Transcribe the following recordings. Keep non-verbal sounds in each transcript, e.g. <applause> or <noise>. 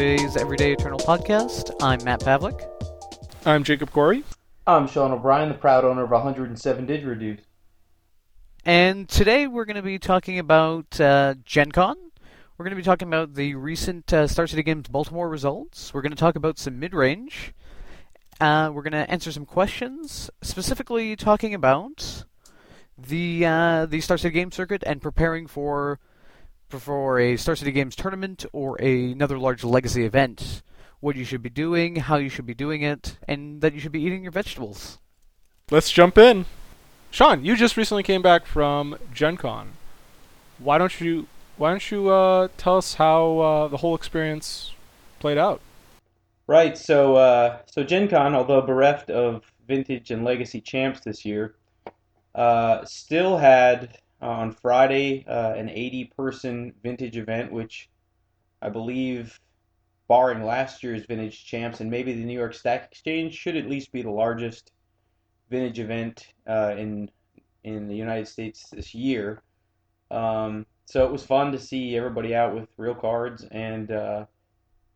today's Everyday Eternal podcast. I'm Matt Pavlic. I'm Jacob Kory. I'm Sean O'Brien, the proud owner of 107 Didgeridoos. And today we're going to be talking about uh, Gen Con. We're going to be talking about the recent uh, Star City Games Baltimore results. We're going to talk about some mid range. Uh, we're going to answer some questions, specifically talking about the uh, the Star City Games circuit and preparing for for a Star City Games tournament or a, another large legacy event. What you should be doing, how you should be doing it, and that you should be eating your vegetables. Let's jump in. Sean, you just recently came back from Gen Con. Why don't you why don't you uh, tell us how uh, the whole experience played out? Right. So, uh, so Gen Con, although bereft of vintage and legacy champs this year, uh, still had uh, on Friday uh, an 80-person vintage event, which I believe, barring last year's vintage champs and maybe the New York Stack Exchange, should at least be the largest vintage event in in the United States this year. Um, so it was fun to see everybody out with real cards, and uh,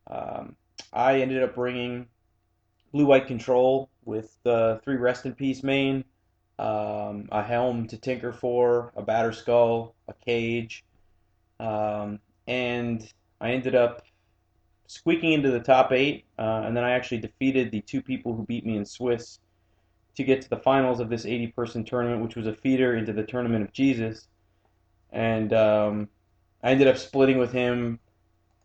um, I ended up bringing blue white control with the three rest in peace main, um, a helm to tinker for, a Batterskull, a cage, um, and I ended up squeaking into the top eight, uh, and then I actually defeated the two people who beat me in Swiss to get to the finals of this 80 person tournament, which was a feeder into the Tournament of Jesus and um, I ended up splitting with him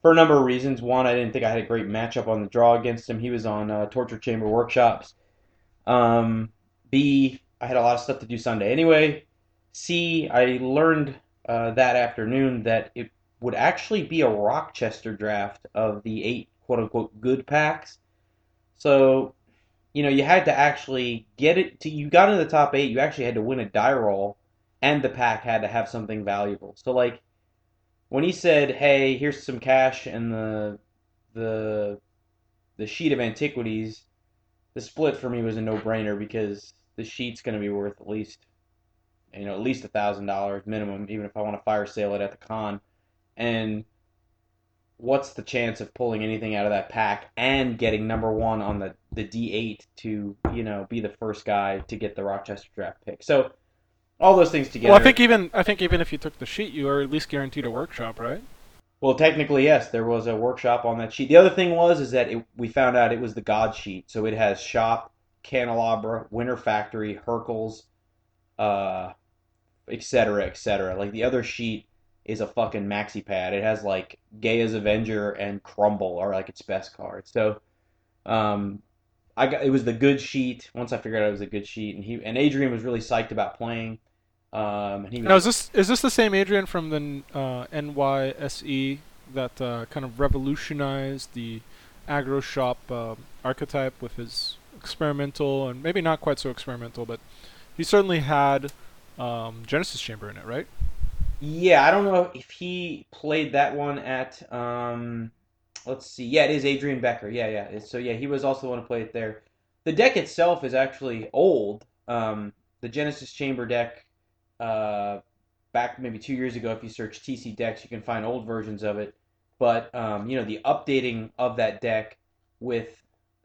for a number of reasons. One, I didn't think I had a great matchup on the draw against him. He was on uh, Torture Chamber workshops. Um, B, I had a lot of stuff to do Sunday anyway. C, I learned uh, that afternoon that it would actually be a Rochester draft of the eight quote unquote good packs. So, you know, you had to actually get it to you got into the top eight. You actually had to win a die roll and the pack had to have something valuable. So like when he said, "Hey, here's some cash and the the the sheet of antiquities," the split for me was a no-brainer because the sheet's going to be worth at least you know at least a thousand dollars minimum, even if I want to fire sale it at the con. And what's the chance of pulling anything out of that pack and getting number one on the the D8 to you know be the first guy to get the Rochester draft pick? So all those things together. Well, I think even I think even if you took the sheet, you are at least guaranteed a workshop, right? Well, technically, yes, there was a workshop on that sheet. The other thing was is that it, we found out it was the God sheet, so it has shop, candelabra, winter factory, Hurkyl's, uh, etc., etc. Like the other sheet is a fucking maxi pad. It has like Gaea's Avenger and Crumble are like its best cards. So, um, I got it was the good sheet. Once I figured out it was a good sheet, and he and Adrian was really psyched about playing. Um, and he now is this is this the same Adrian from the uh, NYSE that uh, kind of revolutionized the agro shop uh, archetype with his experimental and maybe not quite so experimental, but he certainly had um, Genesis Chamber in it, right? Yeah, I don't know if he played that one at. Um, let's see. Yeah, it is Adrian Becker. Yeah, yeah. So yeah, he was also the one to play it there. The deck itself is actually old. Um, the Genesis Chamber deck uh, back maybe two years ago. If you search TC decks, you can find old versions of it. But um, you know the updating of that deck with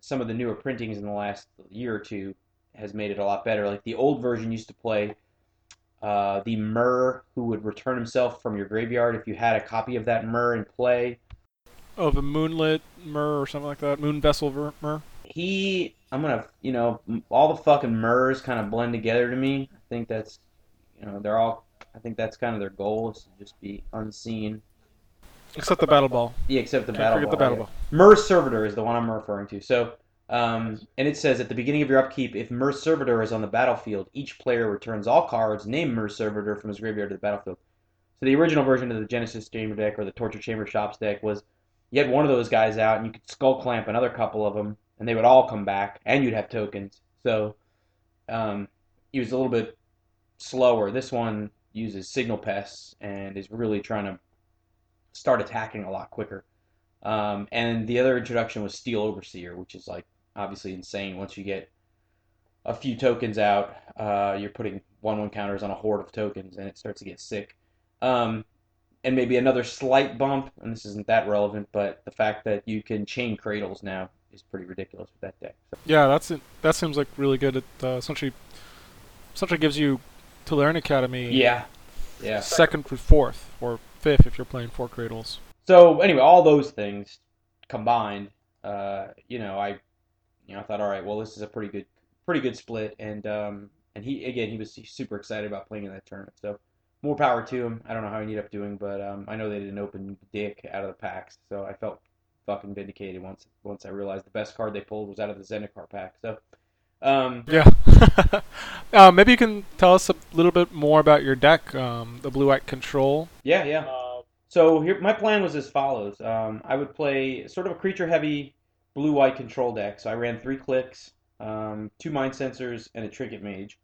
some of the newer printings in the last year or two has made it a lot better. Like the old version used to play uh, the Myr who would return himself from your graveyard if you had a copy of that Myr in play. Oh, the Moonlit Myr or something like that. Moon Vessel Myr. He, I'm gonna, you know, all the fucking Myrs kind of blend together to me. I think that's you know, they're all. I think that's kind of their goal is to just be unseen. Except the battle ball. Yeah, except the Can't battle forget ball. the battle yeah. ball. Myr Servitor is the one I'm referring to. So, um, and it says at the beginning of your upkeep, if Myr Servitor is on the battlefield, each player returns all cards named Myr Servitor from his graveyard to the battlefield. So the original version of the Genesis Chamber deck or the Torture Chamber Shops deck was you had one of those guys out and you could Skullclamp another couple of them and they would all come back and you'd have tokens. So um, he was a little bit slower. This one uses signal pests and is really trying to start attacking a lot quicker. Um, and the other introduction was Steel Overseer, which is like obviously insane. Once you get a few tokens out, uh, you're putting one one counters on a horde of tokens, and it starts to get sick. Um, and maybe another slight bump, and this isn't that relevant, but the fact that you can chain cradles now is pretty ridiculous with that deck. So, Yeah, that's it. That seems like really good. It uh, essentially, essentially gives you Tolarian Academy yeah, yeah. second through fourth or fifth if you're playing four cradles. So anyway, all those things combined, uh, you know, I, you know, I thought, all right, well, this is a pretty good, pretty good split, and um, and he again, he was super excited about playing in that tournament. So more power to him. I don't know how he ended up doing, but um, I know they didn't open dick out of the packs, so I felt fucking vindicated once once I realized the best card they pulled was out of the Zendikar pack. So. Um, Yeah. <laughs> uh, maybe you can tell us a little bit more about your deck, um, the blue white control. yeah, yeah. So here, my plan was as follows. Um, I would play sort of a creature-heavy blue-white control deck. So I ran three Cliques, um, two Mindcensors, and a trinket mage,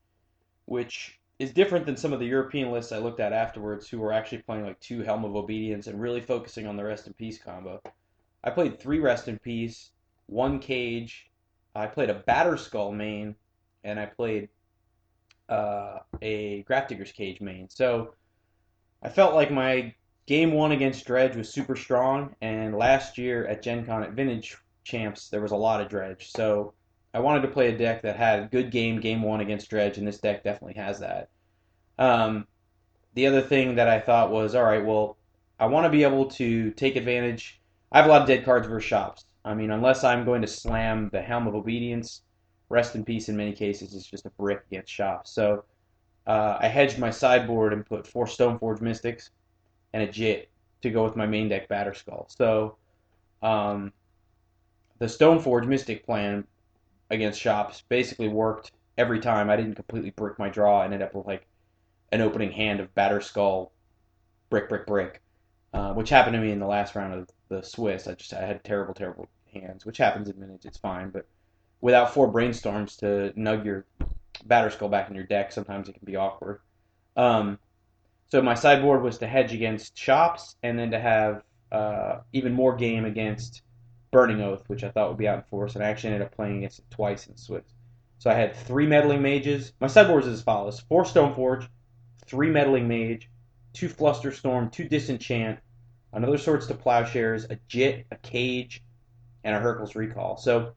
which is different than some of the European lists I looked at afterwards, who were actually playing like two Helm of Obedience and really focusing on the Rest in Peace combo. I played three Rest in Peace, one Cage. I played a Batterskull main, and I played uh, a Grafdigger's Cage main. So I felt like my game one against Dredge was super strong, and last year at Gen Con at Vintage Champs, there was a lot of Dredge. So I wanted to play a deck that had good game, game one against Dredge, and this deck definitely has that. Um, the other thing that I thought was, all right, well, I want to be able to take advantage. I have a lot of dead cards versus shops. I mean, unless I'm going to slam the Helm of Obedience, Rest in Peace in many cases is just a brick against shops. So uh, I hedged my sideboard and put four Stoneforge Mystics and a Jit to go with my main deck Batterskull. So um, the Stoneforge Mystic plan against shops basically worked every time. I didn't completely brick my draw. I ended up with like an opening hand of Batterskull, brick, brick, brick, uh, which happened to me in the last round of the Swiss. I just I had terrible, terrible hands, which happens in minutes. It's fine, but without four brainstorms to nug your Batterskull back in your deck, sometimes it can be awkward. Um, so my sideboard was to hedge against shops, and then to have uh, even more game against Burning Oath, which I thought would be out in force, and I actually ended up playing against it twice in Swiss. So I had three meddling mages. My sideboard is as follows: four Stoneforge, three meddling mage, two Flusterstorm, two Disenchant, another Swords to Plowshares, a Jit, a Cage, and a Hurkyl's Recall. So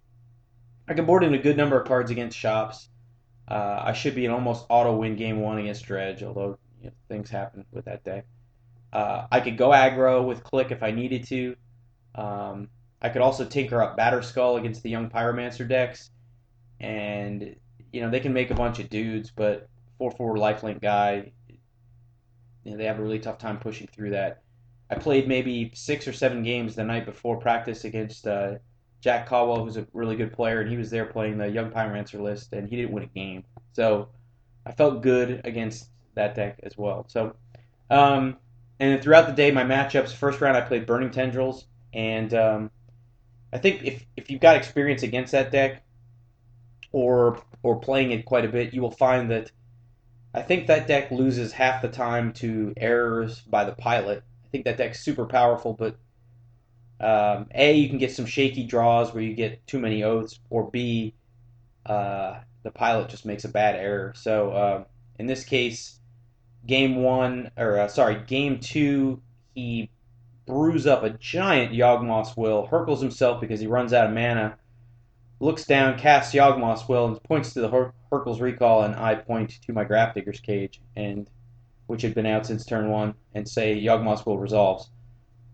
I can board in a good number of cards against shops. Uh, I should be an almost auto win game one against Dredge, although you know, things happen with that deck. Uh, I could go aggro with Clique if I needed to. Um, I could also tinker up Batterskull against the Young Pyromancer decks, and you know they can make a bunch of dudes, but four four lifelink guy, you know, they have a really tough time pushing through that. I played maybe six or seven games the night before practice against uh, Jack Caldwell, who's a really good player, and he was there playing the Young Pyromancer list, and he didn't win a game. So I felt good against that deck as well. So, um, and throughout the day, my matchups. First round, I played Burning Tendrils, and um, I think if if you've got experience against that deck, or or playing it quite a bit, you will find that I think that deck loses half the time to errors by the pilot. I think that deck's super powerful, but um, a you can get some shaky draws where you get too many oaths, or b uh, the pilot just makes a bad error. So uh, in this case, game one or uh, sorry, game two, he brews up a giant Yawgmoth's Will, Hurkyl's himself because he runs out of mana, looks down, casts Yawgmoth's Will, and points to the Her- Hurkyl's Recall, and I point to my Grafdigger's Cage, and which had been out since turn one, and say Yawgmoth's Will resolves.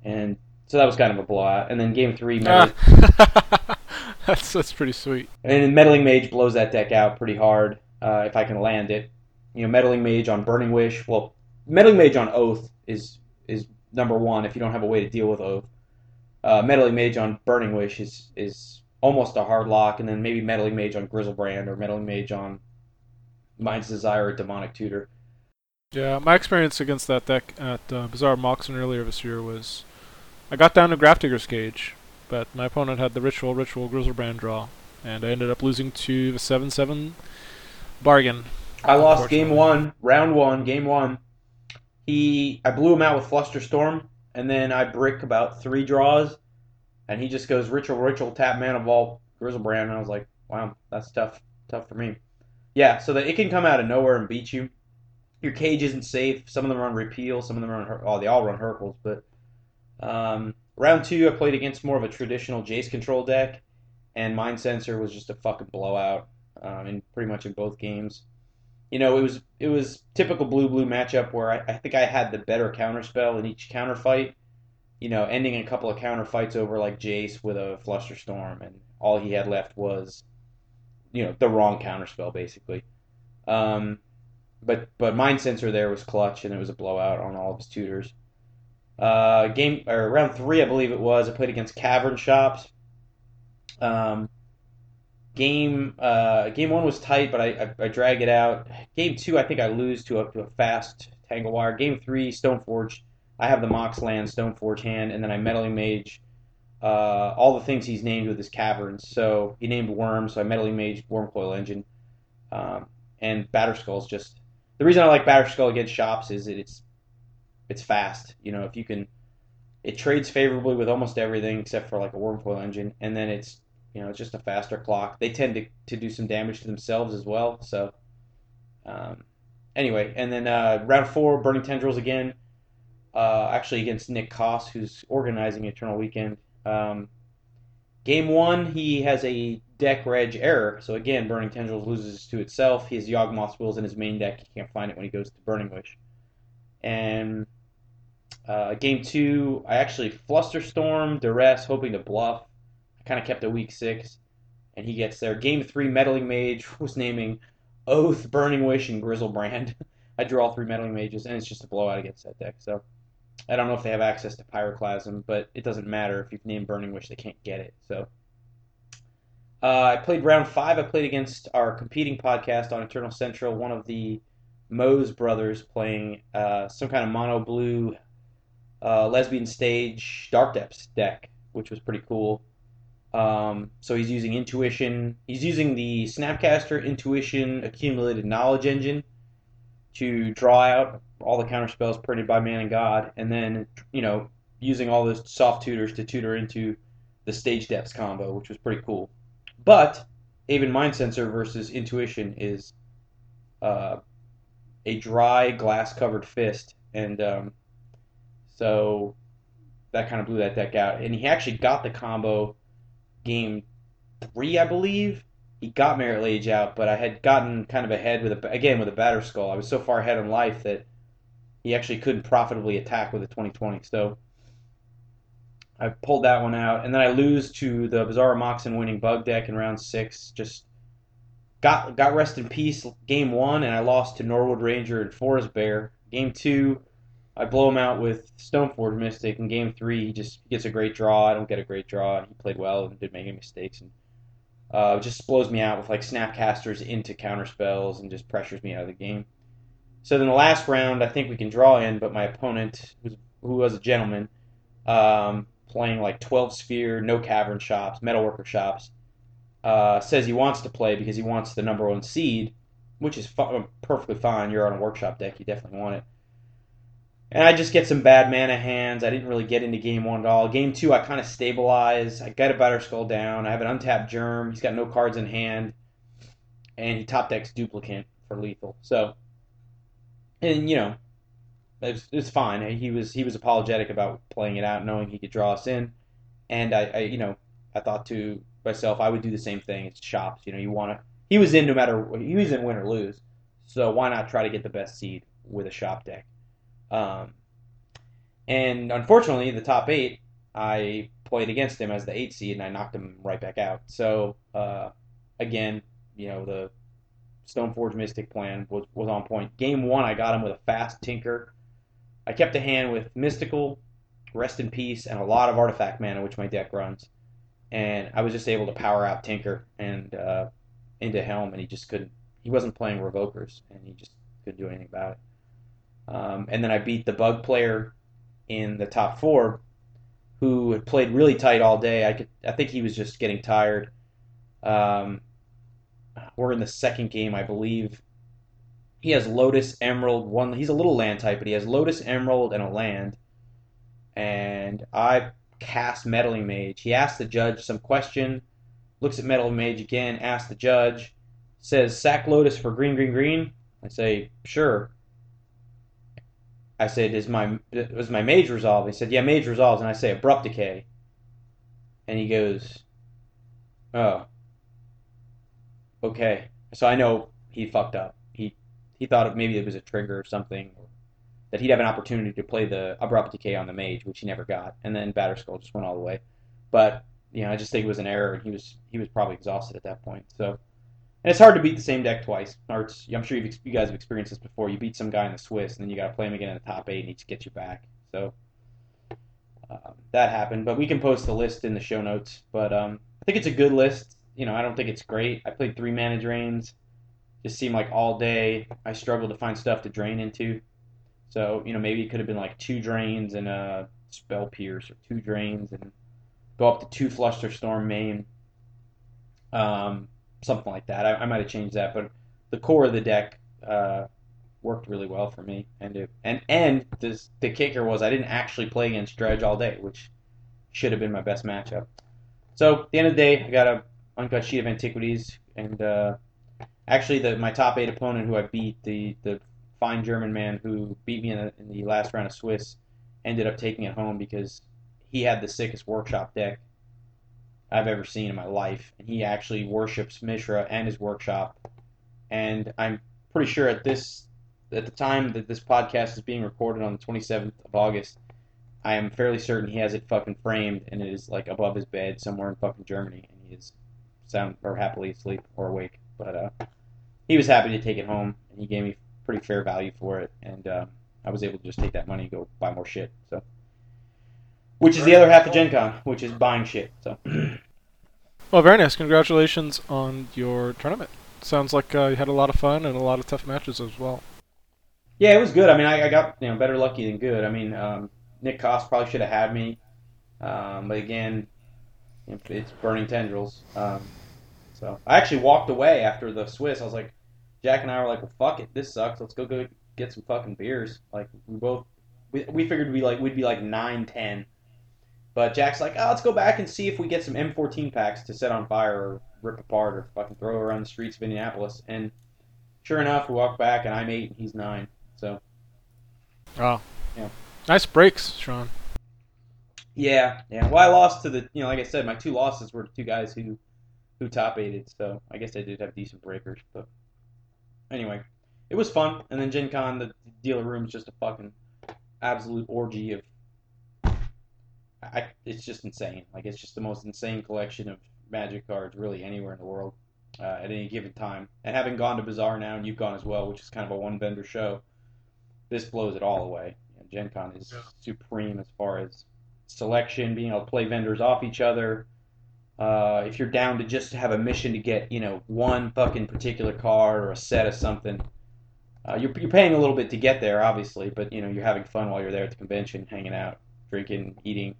And so that was kind of a blowout. And then game three, Meddling, Ah. <laughs> that's that's pretty sweet. and then Meddling Mage blows that deck out pretty hard uh, if I can land it. You know, Meddling Mage on Burning Wish. Well, Meddling Mage on Oath is is number one if you don't have a way to deal with Oath. Uh, Meddling Mage on Burning Wish is is almost a hard lock, and then maybe Meddling Mage on Griselbrand or Meddling Mage on Mind's Desire or Demonic Tutor. Yeah, my experience against that deck at uh, Bazaar Moxen earlier this year was I got down to Grafdigger's Cage, but my opponent had the Ritual, Ritual, Griselbrand draw, and I ended up losing to the 7 7 bargain. I lost game one, round one, game one. He, I blew him out with Flusterstorm, and then I brick about three draws, and he just goes ritual, ritual, tap mana vault, Griselbrand, and I was like, wow, that's tough, tough for me. Yeah, so that it can come out of nowhere and beat you. your cage isn't safe. Some of them run repeal, some of them run oh they all run Hurkyl's, but um, round two I played against more of a traditional Jace control deck, and Mindcensor was just a fucking blowout um, in pretty much in both games. You know, it was it was typical blue blue matchup where I, I think I had the better counter spell in each counter fight. You know, ending a couple of counter fights over like Jace with a Flusterstorm, and all he had left was, you know, the wrong counter spell basically. Um, but but Mindcensor there was clutch, and it was a blowout on all of his tutors. Uh, game or round three, I believe it was. I played against Cavern Shops. Um, game uh, game one was tight, but I, I, I drag it out. Game two, I think I lose to a, to a fast Tangle Wire. Game three, Stoneforge. I have the Mox Land Stoneforge hand, and then I Meddling Mage. Uh, all the things he's named with his caverns. So he named Worm, so I Meddling Mage Wurmcoil Engine. Um, and Batterskull's just the reason I like Batterskull against shops is that it's it's fast. You know, if you can, it trades favorably with almost everything except for like a Wurmcoil Engine, and then it's you know it's just a faster clock. They tend to, to do some damage to themselves as well. So um, anyway, and then uh, round four, Burning Tendrils again. Uh, actually against Nick Coss, who's organizing Eternal Weekend. Um, game one, he has a deck reg error. So again, Burning Tendrils loses to itself. He has Yawgmoth's Wills in his main deck. He can't find it when he goes to Burning Wish. And uh, game two, I actually Flusterstorm, Duress, hoping to bluff. I kind of kept a weak six, and he gets there. Game three, Meddling Mage <laughs> was naming Oath, Burning Wish, and Griselbrand. <laughs> I drew all three Meddling Mages, and it's just a blowout against that deck. So I don't know if they have access to Pyroclasm, but it doesn't matter. If you name Burning Wish, they can't get it. So uh, I played round five. I played against our competing podcast on Eternal Central, one of the Mose brothers playing uh, some kind of mono blue uh, lesbian stage Dark Depths deck, which was pretty cool. Um, so he's using intuition. He's using the Snapcaster Intuition Accumulated Knowledge Engine to draw out all the counter spells printed by Man and God, and then you know using all those soft tutors to tutor into the Stage Depths combo, which was pretty cool. But Aven Mindcensor versus Intuition is uh, a dry glass covered fist, and um, so that kind of blew that deck out. And he actually got the combo game three, I believe. He got Marit Lage out, but I had gotten kind of ahead with a again with a Batterskull. I was so far ahead in life that he actually couldn't profitably attack with a 2020. So I pulled that one out, and then I lose to the Bazaar Moxen winning bug deck in round six. Just got got rest in peace game one, and I lost to Norwood Ranger and Forest Bear. Game two, I blow him out with Stoneforge Mystic. In game three, he just gets a great draw. I don't get a great draw. and He played well and didn't make any mistakes, and uh, just blows me out with like Snapcasters into counter spells and just pressures me out of the game. So then the last round, I think we can draw in, but my opponent, who was a gentleman, um, playing like 12 sphere, no cavern shops, metalworker shops, uh, says he wants to play because he wants the number one seed, which is fu- perfectly fine. You're on a workshop deck, you definitely want it. And I just get some bad mana hands. I didn't really get into game one at all. Game two, I kind of stabilize. I get a Batterskull down. I have an untapped Germ. He's got no cards in hand. And he top decks duplicate for lethal. So, and you know, it's it's fine. He was he was apologetic about playing it out, knowing he could draw us in, and I, I you know I thought to myself I would do the same thing. It's shops, you know. You want to. He was in no matter he was in win or lose, so why not try to get the best seed with a shop deck? Um, and unfortunately, the top eight I played against him as the eight seed, and I knocked him right back out. So uh, again, you know the Stoneforge Mystic plan was, was on point. Game one, I got him with a fast Tinker. I kept a hand with Mystical, Rest in Peace, and a lot of Artifact mana, which my deck runs. And I was just able to power out Tinker and uh, into Helm, and he just couldn't. He wasn't playing Revokers, and he just couldn't do anything about it. Um, and then I beat the Bug player in the top four, who had played really tight all day. I could, I think he was just getting tired. Um, we're in the second game, I believe. He has Lotus, Emerald, one. He's a little land type, but he has Lotus, Emerald, and a land. And I cast Meddling Mage. He asks the judge some question, looks at Meddling Mage again, asks the judge, says, sack Lotus for green, green, green. I say, sure. I said, "Is my was my mage resolve?" He said, "Yeah, mage resolves." And I say, "Abrupt decay." And he goes, "Oh, okay." So I know he fucked up. He he thought maybe it was a trigger or something, that he'd have an opportunity to play the abrupt decay on the mage, which he never got, and then Batterskull just went all the way. But you know, I just think it was an error, and he was he was probably exhausted at that point. So, and it's hard to beat the same deck twice. Or I'm sure you've, you guys have experienced this before. You beat some guy in the Swiss, and then you got to play him again in the top eight, and he just gets you back. So um, that happened. But we can post the list in the show notes. But um, I think it's a good list. You know, I don't think it's great. I played three mana drains. Just seemed like all day I struggled to find stuff to drain into. So you know, maybe it could have been like two drains and a spell pierce, or two drains and go up to two fluster storm main, um, something like that. I, I might have changed that, but the core of the deck uh, worked really well for me. And it, and and this, the kicker was I didn't actually play against Dredge all day, which should have been my best matchup. So at the end of the day, I got a uncut sheet of antiquities, and uh, actually the my top eight opponent who I beat, the the fine German man who beat me in, the in the last round of Swiss, ended up taking it home because he had the sickest workshop deck I've ever seen in my life, and he actually worships Mishra and his workshop. And I'm pretty sure at this at the time that this podcast is being recorded on the 27th of August, I am fairly certain he has it fucking framed and it is like above his bed somewhere in fucking Germany, and he is sound or happily asleep or awake. But uh, he was happy to take it home, and he gave me pretty fair value for it, and uh, I was able to just take that money and go buy more shit. So which is the other half of Gen Con, which is buying shit. So. <clears throat> Well, very nice. Congratulations on your tournament. Sounds like uh, you had a lot of fun and a lot of tough matches as well. Yeah, it was good. I mean, I, I got you know better lucky than good. I mean, um, Nick Coss probably should have had me, um, but again, it's burning tendrils. Um, so I actually walked away after the Swiss. I was like, Jack and I were like, well, fuck it, this sucks. Let's go go get some fucking beers. Like we both, we, we figured we like we'd be like nine ten but Jack's like, oh, let's go back and see if we get some M14 packs to set on fire or rip apart or fucking throw around the streets of Indianapolis. And sure enough, we walk back and I'm eight and he's nine. So. Oh. Yeah. Nice breaks, Sean. Yeah, yeah. Well, I lost to the, you know, like I said, my two losses were to two guys who, who top aided. So I guess I did have decent breakers. But anyway, it was fun. And then Gen Con, the dealer room is just a fucking absolute orgy of I, it's just insane. Like it's just the most insane collection of Magic cards really anywhere in the world uh, at any given time. And having gone to Bazaar now, and you've gone as well, which is kind of a one vendor show, this blows it all away. And Gen Con is yeah. supreme as far as selection, being able to play vendors off each other. Uh, if you're down to just have a mission to get, you know, one fucking particular card or a set of something, uh, you're, you're paying a little bit to get there, obviously, but you know you're having fun while you're there at the convention, hanging out, drinking, eating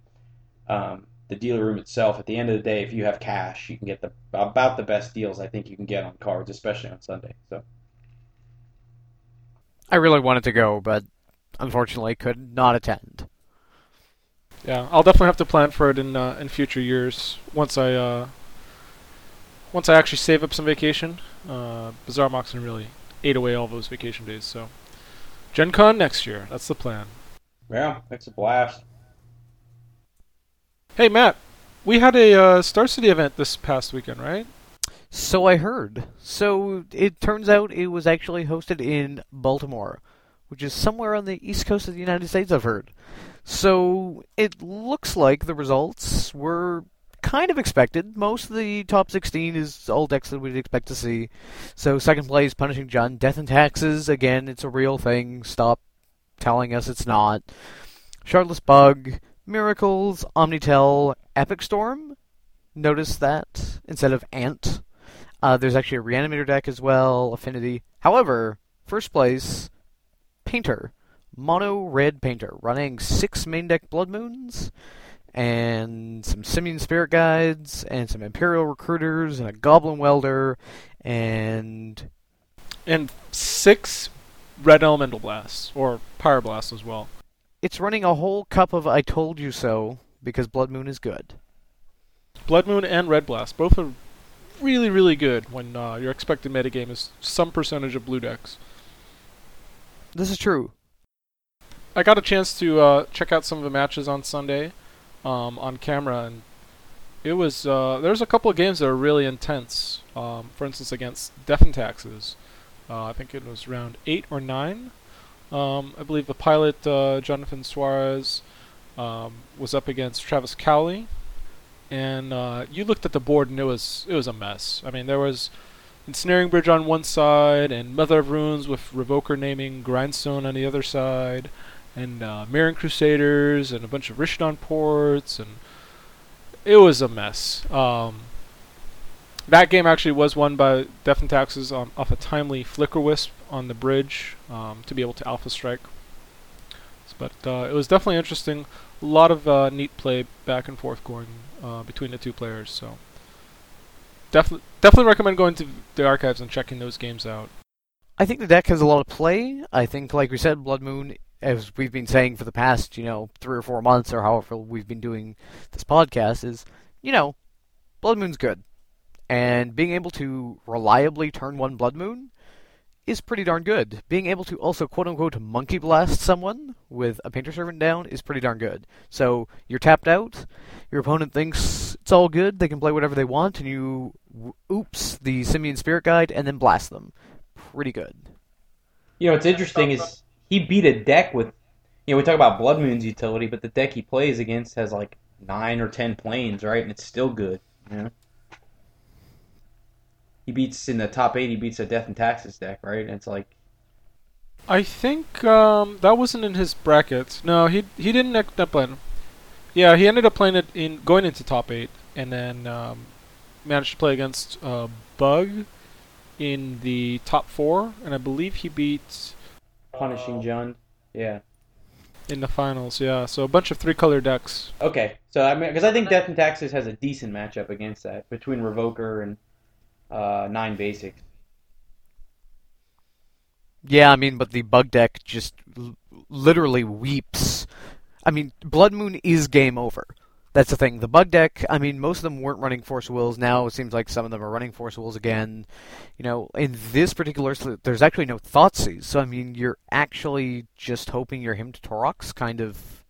um, the dealer room itself. At the end of the day, if you have cash, you can get the about the best deals I think you can get on cards, especially on Sunday. So. I really wanted to go, but unfortunately could not attend. Yeah, I'll definitely have to plan for it in uh, in future years once I uh, once I actually save up some vacation. Uh, Bazaar Moxen really ate away all those vacation days, so Gen Con next year. That's the plan. Yeah, it's a blast. Hey Matt, we had a uh, Star City event this past weekend, right? So I heard. So it turns out it was actually hosted in Baltimore, which is somewhere on the east coast of the United States, I've heard. So it looks like the results were kind of expected. Most of the top 16 is all decks that we'd expect to see. So second place, Punishing Jund, Death and Taxes. Again, it's a real thing. Stop telling us it's not. Shardless Bug, Miracles, Omnitel, Epic Storm. Notice that instead of Ant. Uh, there's actually a Reanimator deck as well, Affinity. However, first place, Painter. Mono Red Painter, running six main deck Blood Moons, and some Simian Spirit Guides, and some Imperial Recruiters, and a Goblin Welder, and. And six Red Elemental Blasts, or Pyroblast as well it's running a whole cup of I told you so because Blood Moon is good. Blood Moon and Red Blast both are really really good when uh, your expected metagame is some percentage of blue decks. This is true. I got a chance to uh, check out some of the matches on Sunday um, on camera, and it was uh, there's a couple of games that are really intense. Um, for instance, against Death and Taxes, uh, I think it was round eight or nine. Um, I believe the pilot uh, Jonathan Suarez um, was up against Travis Cowley, and uh, you looked at the board and it was it was a mess. I mean, there was Ensnaring Bridge on one side, and Mother of Runes with Revoker naming Grindstone on the other side, and uh, Crusaders, and a bunch of Rishadan ports, and it was a mess. Um, that game actually was won by Death and Taxes on, off a timely Flickerwisp on the bridge um, to be able to Alpha Strike. But uh, it was definitely interesting. A lot of uh, neat play back and forth going uh, between the two players. So definitely, definitely recommend going to the archives and checking those games out. I think the deck has a lot of play. I think, like we said, Blood Moon, as we've been saying for the past, you know, three or four months or however we've been doing this podcast, is, you know, Blood Moon's good. And being able to reliably turn one Blood Moon is pretty darn good. Being able to also quote unquote monkey blast someone with a painter servant down is pretty darn good. So you're tapped out, your opponent thinks it's all good, they can play whatever they want, and you oops the Simian Spirit Guide and then blast them. Pretty good. You know, what's interesting is he beat a deck with, you know, we talk about Blood Moon's utility, but the deck he plays against has like nine or ten planes, right? And it's still good. You know? He beats in the top eight. He beats a Death and Taxes deck, right? And it's like I think um, that wasn't in his bracket. No, he he didn't end up playing. Yeah, he ended up playing it in going into top eight, and then um, managed to play against uh, Bug in the top four, and I believe he beat Punishing Jund. Yeah. in the finals. Yeah, so a bunch of three color decks. Okay, so I mean, because I think Death and Taxes has a decent matchup against that between Revoker and uh, Nine Basics. Yeah, I mean, but the bug deck just l- literally weeps. I mean, Blood Moon is game over. That's the thing. The bug deck, I mean, most of them weren't running Force Wills. Now it seems like some of them are running Force Wills again. You know, in this particular, there's actually no Thoughtseize. So, I mean, you're actually just hoping your Hymn to Tourach kind of,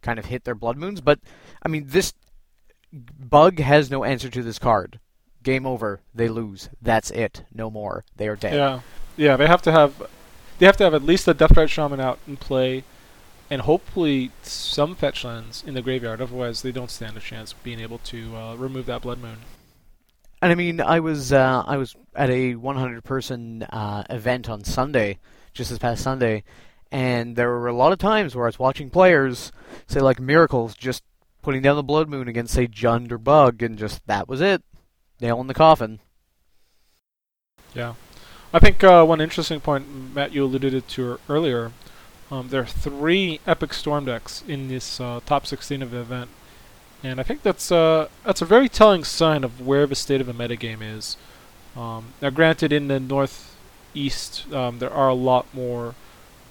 kind of hit their Blood Moons. But, I mean, this bug has no answer to this card. Game over. They lose. That's it. No more. They are dead. Yeah, yeah. They have to have they have to have at least a Deathrite Shaman out in play, and hopefully some fetch lands in the graveyard. Otherwise, they don't stand a chance of being able to uh, remove that Blood Moon. And I mean, I was uh, I was at a 100 person uh, event on Sunday, just this past Sunday, and there were a lot of times where I was watching players say like miracles, just putting down the Blood Moon against say Jund or Bug, and just that was it, nail in the coffin. Yeah, I think uh, one interesting point, Matt, you alluded to earlier. Um, there are three Epic Storm decks in this uh, top 16 of the event, and I think that's uh, that's a very telling sign of where the state of the metagame is. Um, now, granted, in the northeast, um, there are a lot more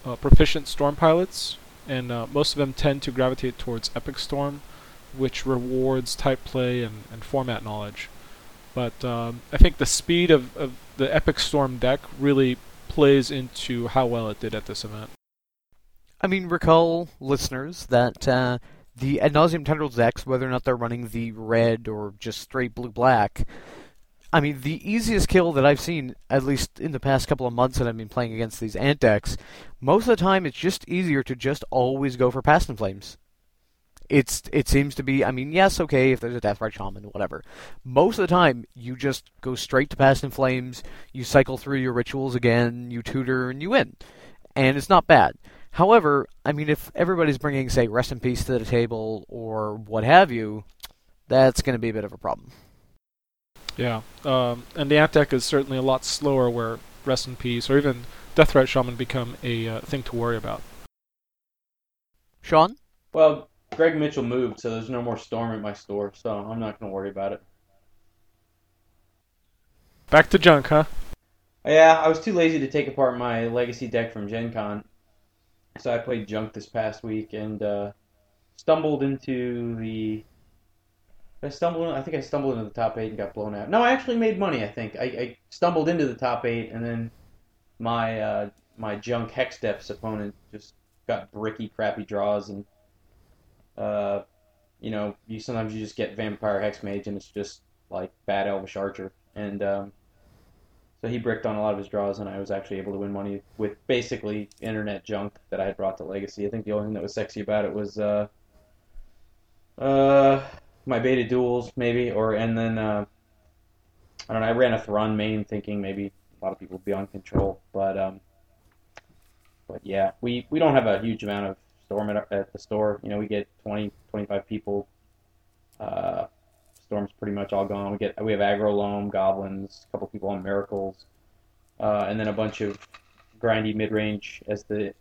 uh, proficient Storm pilots, and uh, most of them tend to gravitate towards Epic Storm, which rewards type play and, and format knowledge. But um, I think the speed of, of the Epic Storm deck really plays into how well it did at this event. I mean, recall listeners that uh, the Ad Nauseam Tendrils decks, whether or not they're running the red or just straight blue black, I mean, the easiest kill that I've seen, at least in the past couple of months that I've been playing against these ant decks, most of the time it's just easier to just always go for Past Flames. It's it seems to be. I mean, yes, okay, if there's a Deathrite Shaman, whatever. Most of the time, you just go straight to Past in Flames. You cycle through your rituals again. You tutor and you win, and it's not bad. However, I mean, if everybody's bringing, say, Rest in Peace to the table or what have you, that's going to be a bit of a problem. Yeah, um, and the Ant deck is certainly a lot slower where Rest in Peace or even Deathrite Shaman become a uh, thing to worry about. Sean, Well, Greg Mitchell moved, so there's no more storm at my store, so I'm not going to worry about it. Back to junk, huh? Yeah, I was too lazy to take apart my legacy deck from Gen Con, so I played junk this past week and uh, stumbled into the. I stumbled. I think I stumbled into the top eight and got blown out. No, I actually made money. I think I, I stumbled into the top eight, and then my uh, my junk Hex Depths opponent just got bricky, crappy draws, and uh, you know, you sometimes you just get Vampire Hexmage, and it's just like bad Elvish Archer, and um, so he bricked on a lot of his draws, and I was actually able to win money with basically internet junk that I had brought to Legacy. I think the only thing that was sexy about it was uh, uh, my beta duels, maybe, or and then uh, I don't know. I ran a Thrun main, thinking maybe a lot of people would be on control, but um, but yeah, we we don't have a huge amount of storm at, at the store. You know, we get 20, 25 people. Uh, storm's pretty much all gone. We get we have aggro loam, goblins, a couple people on miracles, uh, and then a bunch of grindy mid range as the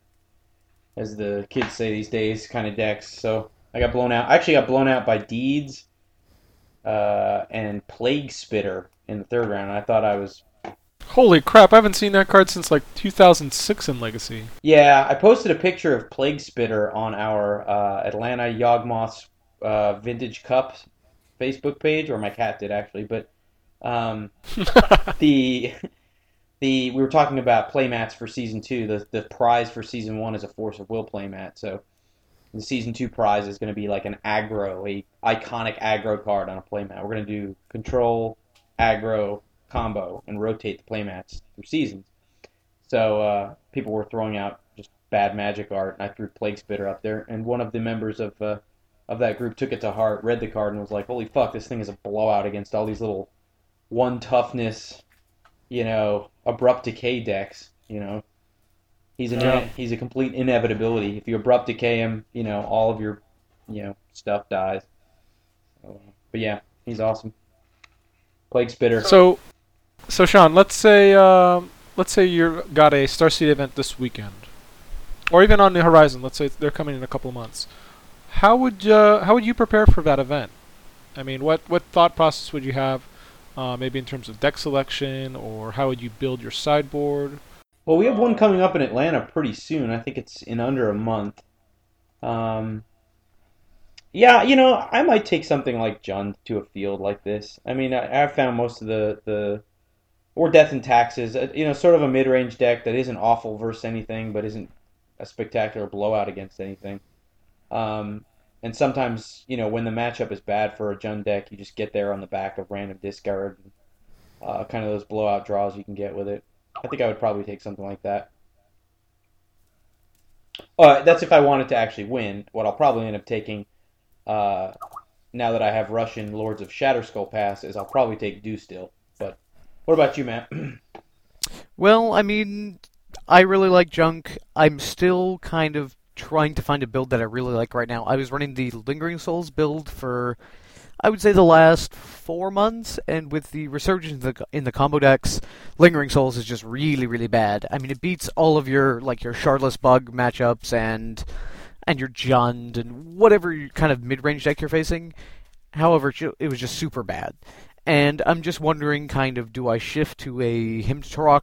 as the kids say these days kind of decks. So I got blown out. I actually got blown out by Deeds uh, and Plague Spitter in the third round. I thought I was Holy crap! I haven't seen that card since like 2006 in Legacy. Yeah, I posted a picture of Plague Spitter on our uh, Atlanta Yawgmoth's uh, Vintage Cup Facebook page, or my cat did actually. But um, <laughs> the the we were talking about playmats for season two. The the prize for season one is a Force of Will playmat. So the season two prize is going to be like an aggro, a iconic aggro card on a playmat. We're going to do control, aggro, combo and rotate the playmats through seasons. So uh, people were throwing out just bad magic art, and I threw Plague Spitter up there. And one of the members of uh, of that group took it to heart, read the card, and was like, "Holy fuck, this thing is a blowout against all these little one toughness, you know, abrupt decay decks." You know, he's an Yeah. he's a complete inevitability. If you abrupt decay him, you know, all of your you know stuff dies. So, but yeah, he's awesome. Plague Spitter. So, so Sean, let's say um, let's say you got a Starseed event this weekend, or even on the horizon. Let's say they're coming in a couple of months. How would uh, how would you prepare for that event? I mean, what what thought process would you have? Uh, maybe in terms of deck selection, or how would you build your sideboard? Well, we have one coming up in Atlanta pretty soon. I think it's in under a month. Um, yeah, you know, I might take something like Jund to a field like this. I mean, I, I've found most of the, the or Death and Taxes, uh, you know, sort of a mid-range deck that isn't awful versus anything, but isn't a spectacular blowout against anything. Um, and sometimes, you know, when the matchup is bad for a Jund deck, you just get there on the back of random discard, uh, kind of those blowout draws you can get with it. I think I would probably take something like that. Uh, that's if I wanted to actually win. What I'll probably end up taking, uh, now that I have Russian Lords of Shatterskull Pass, is I'll probably take Do Still. What about you, Matt? Well, I mean, I really like junk. I'm still kind of trying to find a build that I really like right now. I was running the Lingering Souls build for, I would say, the last four months, and with the resurgence in the, in the combo decks, Lingering Souls is just really, really bad. I mean, it beats all of your like your Shardless Bug matchups and and your Jund and whatever kind of mid-range deck you're facing. However, it was just super bad. And I'm just wondering, kind of, do I shift to a to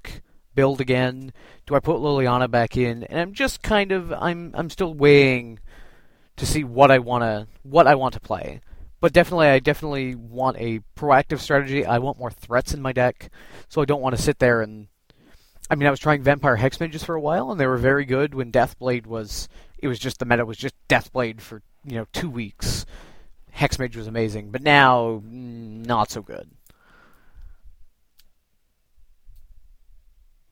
build again? Do I put Liliana back in? And I'm just kind of, I'm, I'm still weighing to see what I wanna, what I want to play. But definitely, I definitely want a proactive strategy. I want more threats in my deck, so I don't want to sit there and. I mean, I was trying Vampire Hexmages for a while, and they were very good when Deathblade was. It was just the meta was just Deathblade for you know two weeks. Hexmage was amazing, but now mm, not so good.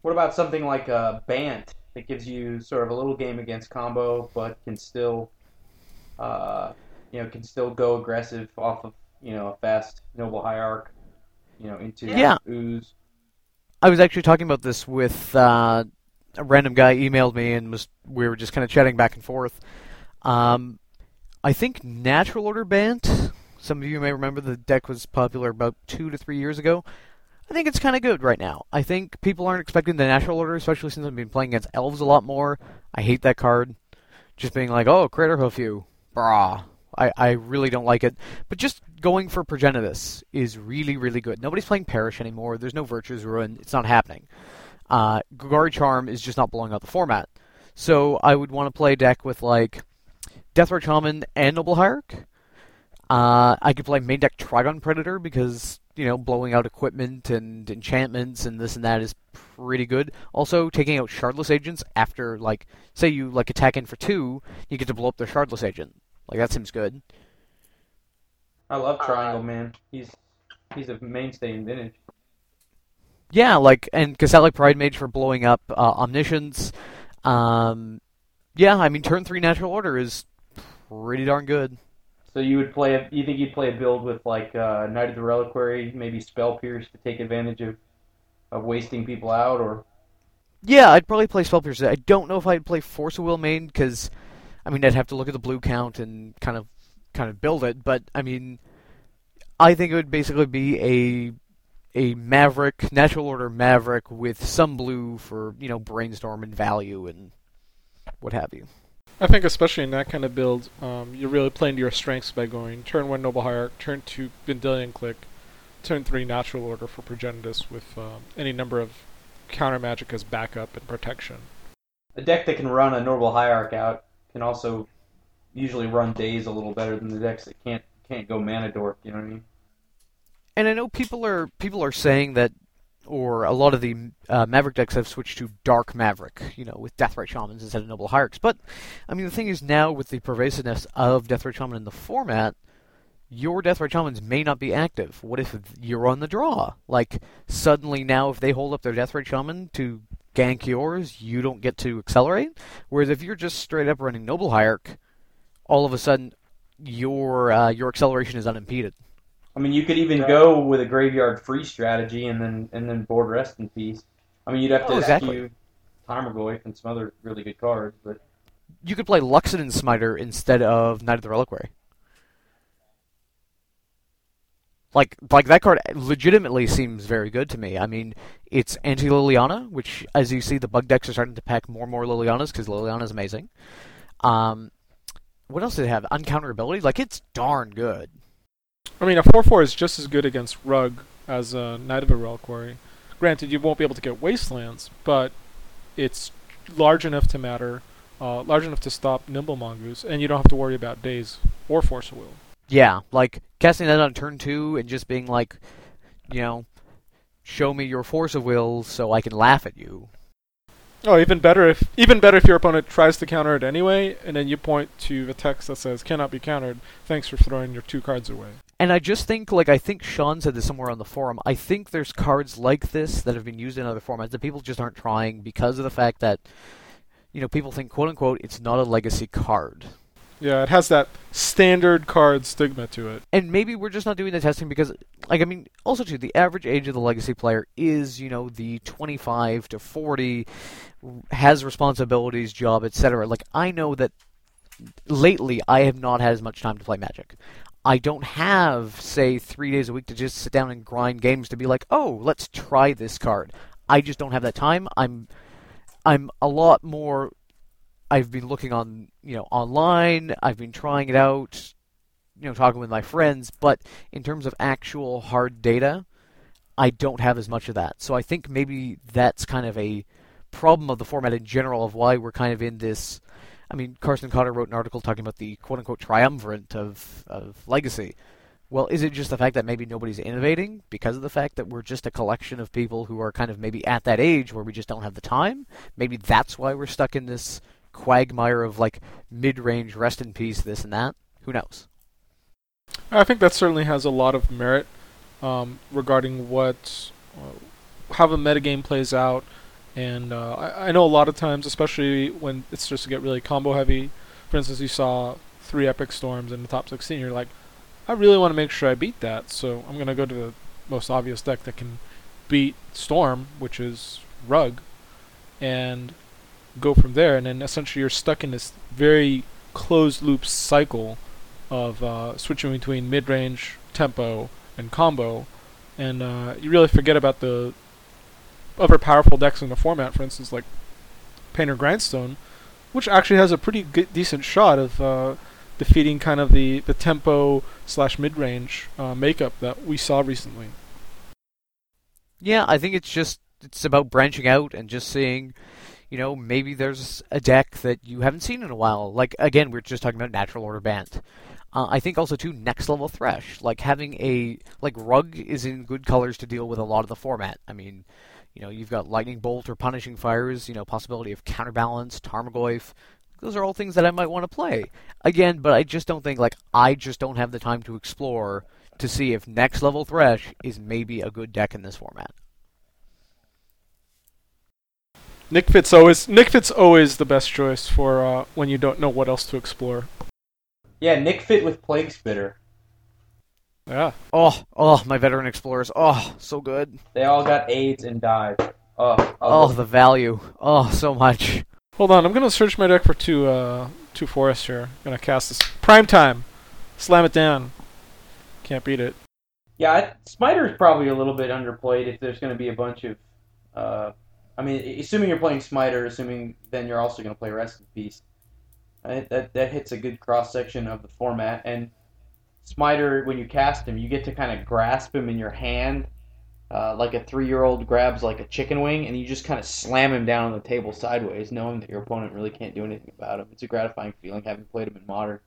What about something like a Bant that gives you sort of a little game against combo, but can still, uh, you know, can still go aggressive off of you know a fast noble hierarch, you know, into Yeah. ooze. I was actually talking about this with uh, a random guy emailed me and was we were just kind of chatting back and forth. Um, I think Natural Order Bant. Some of you may remember the deck was popular about two to three years ago. I think it's kind of good right now. I think people aren't expecting the Natural Order, especially since I've been playing against elves a lot more. I hate that card. Just being like, oh, Crater Hoof you. Brah. I, I really don't like it. But just going for Progenitus is really, really good. Nobody's playing Perish anymore. There's no Virtue's Ruin. It's not happening. Uh, Golgari Charm is just not blowing out the format. So I would want to play a deck with, like, Deathrite Shaman and Noble Hierarch. Uh, I could play main deck Trygon Predator because you know, blowing out equipment and enchantments and this and that is pretty good. Also, taking out shardless agents after, like, say you like attack in for two, you get to blow up their shardless agent. Like that seems good. I love Triangle Man. He's he's a mainstay in Vintage. Yeah, like and Qasali Pridemage for blowing up uh, Omniscience. Um, yeah, I mean turn three Natural Order is pretty darn good. So you would play a, you think you'd play a build with like uh, Knight of the Reliquary, maybe Spell Pierce to take advantage of of wasting people out, or Yeah, I'd probably play Spell Pierce. I don't know if I'd play Force of Will main because, I mean, I'd have to look at the blue count and kind of kind of build it. But I mean, I think it would basically be a a Maverick Natural Order Maverick with some blue for you know brainstorm and value and what have you. I think especially in that kind of build, um, you're really playing to your strengths by going turn one Noble Hierarch, turn two Vendilion Clique, turn three Natural Order for Progenitus with um, any number of counter magic as backup and protection. a deck that can run a Noble Hierarch out can also usually run Daze a little better than the decks that can't can't go Mana Dork. You know what I mean? And I know people are people are saying that, or a lot of the uh, Maverick decks have switched to Dark Maverick, you know, with Deathrite Shamans instead of Noble Hierarchs. But I mean, the thing is now with the pervasiveness of Deathrite Shaman in the format, your Deathrite Shamans may not be active. What if you're on the draw? Like suddenly now, if they hold up their Deathrite Shaman to gank yours, you don't get to accelerate. Whereas if you're just straight up running Noble Hierarch, all of a sudden your uh, your acceleration is unimpeded. I mean, you could even go with a graveyard free strategy and then and then board rest in peace. I mean, you'd have to Oh, exactly. skew Tarmogoyf and some other really good cards, but you could play Loxodon Smiter instead of Knight of the Reliquary. Like, like that card legitimately seems very good to me. I mean, it's anti Liliana, which, as you see, the bug decks are starting to pack more and more Lilianas because Liliana is amazing. Um, what else did it have? Uncounterability, like it's darn good. I mean, a 4-4 is just as good against Rug as a Knight of a Reliquary. Granted, you won't be able to get Wastelands, but it's large enough to matter, uh, large enough to stop Nimble Mongoose, and you don't have to worry about Daze or Force of Will. Yeah, like casting that on turn two and just being like, you know, show me your force of will so I can laugh at you. Oh, even better if even better if your opponent tries to counter it anyway, and then you point to the text that says "cannot be countered." Thanks for throwing your two cards away. And I just think, like, I think Sean said this somewhere on the forum. I think there's cards like this that have been used in other formats that people just aren't trying because of the fact that, you know, people think, quote unquote, it's not a legacy card. Yeah, it has that standard card stigma to it. And maybe we're just not doing the testing because, like, I mean, also, too, the average age of the legacy player is, you know, the 25 to 40, has responsibilities, job, etc. Like, I know that lately I have not had as much time to play Magic. I don't have, say, three days a week to just sit down and grind games to be like, oh, let's try this card. I just don't have that time. I'm, I'm a lot more. I've been looking on, you know, online. I've been trying it out, you know, talking with my friends. But in terms of actual hard data, I don't have as much of that. So I think maybe that's kind of a problem of the format in general of why we're kind of in this. I mean, Carsten Kotter wrote an article talking about the quote unquote triumvirate of, of legacy. Well, is it just the fact that maybe nobody's innovating because of the fact that we're just a collection of people who are kind of maybe at that age where we just don't have the time? Maybe that's why we're stuck in this quagmire of like mid range rest in peace, this and that? Who knows? I think that certainly has a lot of merit um, regarding what uh, how the metagame plays out, and uh, I, I know a lot of times, especially when it starts to get really combo heavy. For instance, you saw three epic storms in the top 16. You're like, I really want to make sure I beat that, so I'm gonna go to the most obvious deck that can beat Storm, which is Rug, and go from there. And then essentially you're stuck in this very closed loop cycle of uh, switching between mid range, tempo, and combo, and uh, you really forget about the other powerful decks in the format. For instance, like Painter Grindstone, which actually has a pretty good, decent shot of uh, defeating kind of the the tempo slash mid range uh, makeup that we saw recently. Yeah, I think it's just it's about branching out and just seeing, you know, maybe there's a deck that you haven't seen in a while. Like again, we are just talking about natural order bant. Uh, I think also too next level thresh, like having a like rug is in good colors to deal with a lot of the format. I mean, you know, you've got lightning bolt or punishing fires, you know, possibility of counterbalance, Tarmogoyf. Those are all things that I might want to play again, but I just don't think like I just don't have the time to explore to see if next level thresh is maybe a good deck in this format. Nick Fit's always Nick Fit's always the best choice for uh, when you don't know what else to explore. Yeah, Nick Fit with Plague Spitter. Yeah. Oh, oh, my veteran explorers. Oh, so good. They all got AIDS and died. Oh, oh, the value. Oh, so much. Hold on, I'm gonna search my deck for two uh two forests here. I'm gonna cast this prime time. Slam it down. Can't beat it. Yeah, Smiter is probably a little bit underplayed if there's going to be a bunch of uh, I mean, assuming you're playing Smiter, assuming then you're also going to play Rest in Peace. that that hits a good cross section of the format. And Smiter, when you cast him, you get to kind of grasp him in your hand, uh, like a three-year-old grabs like a chicken wing, and you just kind of slam him down on the table sideways, knowing that your opponent really can't do anything about him. It's a gratifying feeling having played him in Modern.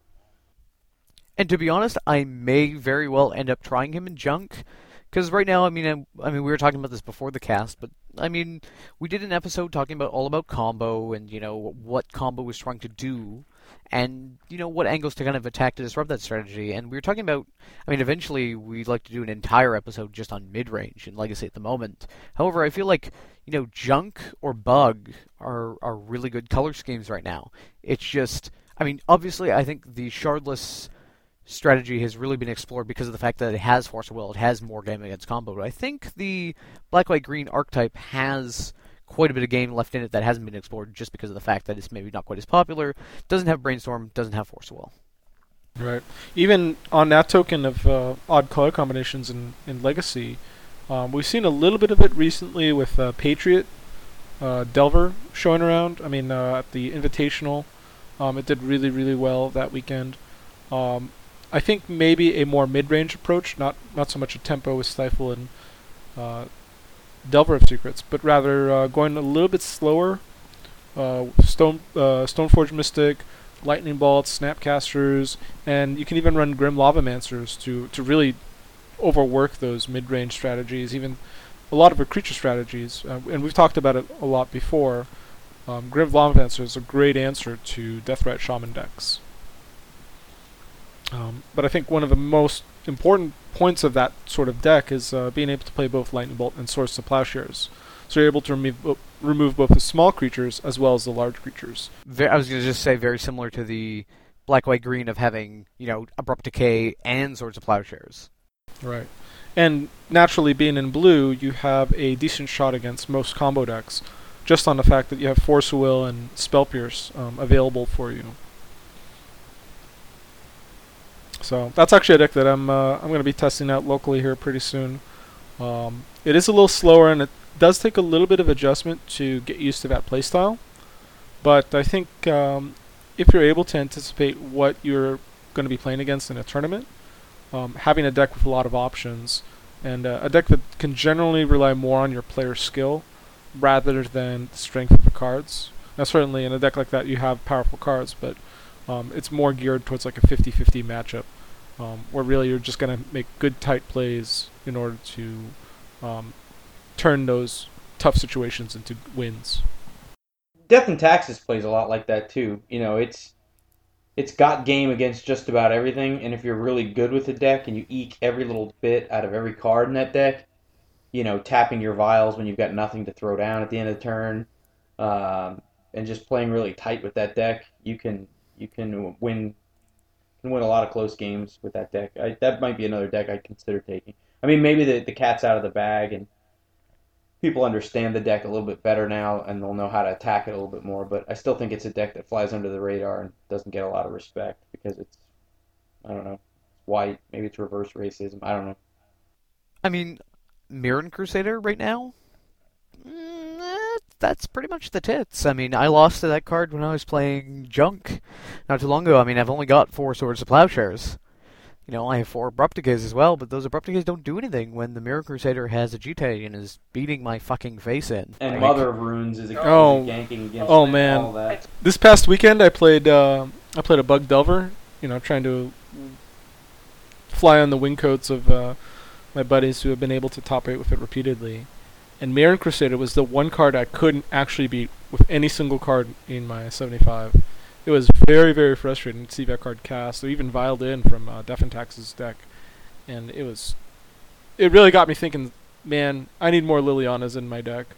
And to be honest, I may very well end up trying him in Junk because right now, I mean, I, I, mean, we were talking about this before the cast, but I mean, we did an episode talking about all about combo and you know what combo was trying to do, and you know what angles to kind of attack to disrupt that strategy. And we were talking about, I mean, eventually we'd like to do an entire episode just on mid range and legacy at the moment. However, I feel like you know junk or bug are are really good color schemes right now. It's just, I mean, obviously, I think the shardless strategy has really been explored because of the fact that it has Force of Will, it has more game against combo. But I think the black, white, green archetype has quite a bit of game left in it that hasn't been explored just because of the fact that it's maybe not quite as popular, doesn't have Brainstorm, doesn't have Force of Will. Right. Even on that token of uh, odd color combinations in, in Legacy, um, we've seen a little bit of it recently with uh, Patriot uh, Delver showing around. I mean, uh, at the Invitational, um, it did really, really well that weekend. Um, I think maybe a more mid-range approach, not not so much a tempo with Stifle and uh, Delver of Secrets, but rather uh, going a little bit slower. Uh, Stone uh, Stoneforge Mystic, Lightning Bolts, Snapcasters, and you can even run Grim Lavamancers to to really overwork those mid-range strategies, even a lot of the creature strategies. Uh, and we've talked about it a lot before. Um, Grim Lavamancer is a great answer to Deathrite Shaman decks. Um, but I think one of the most important points of that sort of deck is uh, being able to play both Lightning Bolt and Swords to Plowshares. So you're able to remove, bo- remove both the small creatures as well as the large creatures. I was going to just say very similar to the black, white, green of having you know abrupt decay and Swords of Plowshares. Right, and naturally being in blue, you have a decent shot against most combo decks, just on the fact that you have Force Will and Spell Pierce um, available for you. So that's actually a deck that I'm uh, I'm going to be testing out locally here pretty soon. Um, it is a little slower and it does take a little bit of adjustment to get used to that playstyle. But I think um, if you're able to anticipate what you're going to be playing against in a tournament, um, having a deck with a lot of options and uh, a deck that can generally rely more on your player skill rather than the strength of the cards. Now, certainly in a deck like that, you have powerful cards, but um, it's more geared towards like a 50-50 matchup, um, where really you're just gonna make good tight plays in order to um, turn those tough situations into wins. Death and Taxes plays a lot like that too. You know, it's it's got game against just about everything, and if you're really good with the deck and you eke every little bit out of every card in that deck, you know, tapping your vials when you've got nothing to throw down at the end of the turn, um, and just playing really tight with that deck, you can you can win can win a lot of close games with that deck. I, that might be another deck I'd consider taking. I mean, maybe the the cat's out of the bag and people understand the deck a little bit better now and they'll know how to attack it a little bit more. But I still think it's a deck that flies under the radar and doesn't get a lot of respect because it's I don't know white. Maybe it's reverse racism. I don't know. I mean, Mirran Crusader right now. Mm that's pretty much the tits. I mean, I lost to that card when I was playing Junk not too long ago. I mean, I've only got four Swords of Plowshares. You know, I have four abrupt decays as well, but those abrupt decays don't do anything when the Mirran Crusader has a GT and is beating my fucking face in. And Like, Mother of Runes is, a, Oh. ganking against Oh, man. all that. This past weekend, I played uh, I played a bug delver. You know, trying to fly on the wing coats of uh, my buddies who have been able to top eight with it repeatedly. And Mirran Crusader was the one card I couldn't actually beat with any single card in my 75. It was very, very frustrating to see that card cast, or even viled in from uh, Death and Taxes deck. And it was, it really got me thinking, man, I need more Lilianas in my deck.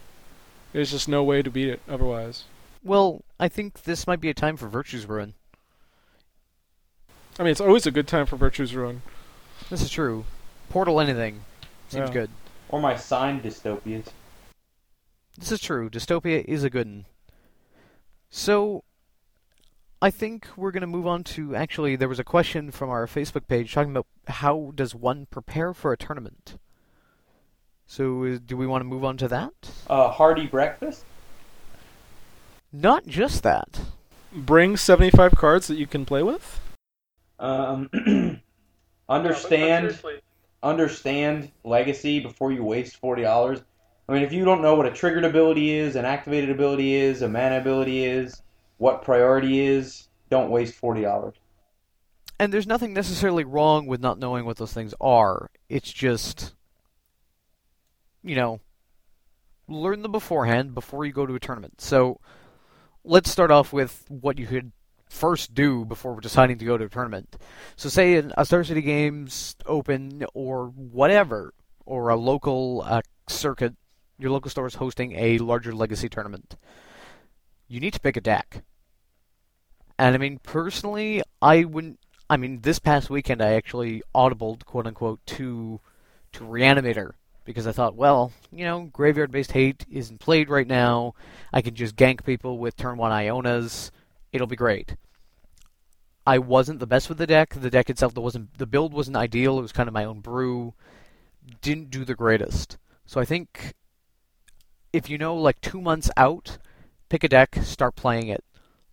There's just no way to beat it otherwise. Well, I think this might be a time for Virtue's Ruin. I mean, it's always a good time for Virtue's Ruin. This is true. Portal anything seems Yeah. good. Or my signed dystopias. This is true. Dystopia is a good one. So, I think we're going to move on to actually, there was a question from our Facebook page talking about how does one prepare for a tournament. So, uh, do we want to move on to that? Uh, hearty breakfast. Not just that. Bring 75 cards that you can play with. Um, <clears throat> understand understand legacy before you waste forty dollars. I mean, if you don't know what a triggered ability is, an activated ability is, a mana ability is, what priority is, don't waste forty dollars. And there's nothing necessarily wrong with not knowing what those things are. It's just, you know, learn them beforehand before you go to a tournament. So, let's start off with what you could first do before deciding to go to a tournament. So, say an, a Star City Games Open or whatever, or a local uh, circuit, your local store is hosting a larger legacy tournament. You need to pick a deck. And I mean, personally, I wouldn't. I mean, this past weekend I actually audibled, quote unquote, to to Reanimator because I thought, well, you know, graveyard based hate isn't played right now. I can just gank people with turn one Ionas. It'll be great. I wasn't the best with the deck. The deck itself, wasn't the build wasn't ideal. It was kind of my own brew. Didn't do the greatest. So I think if you know, like two months out, pick a deck, start playing it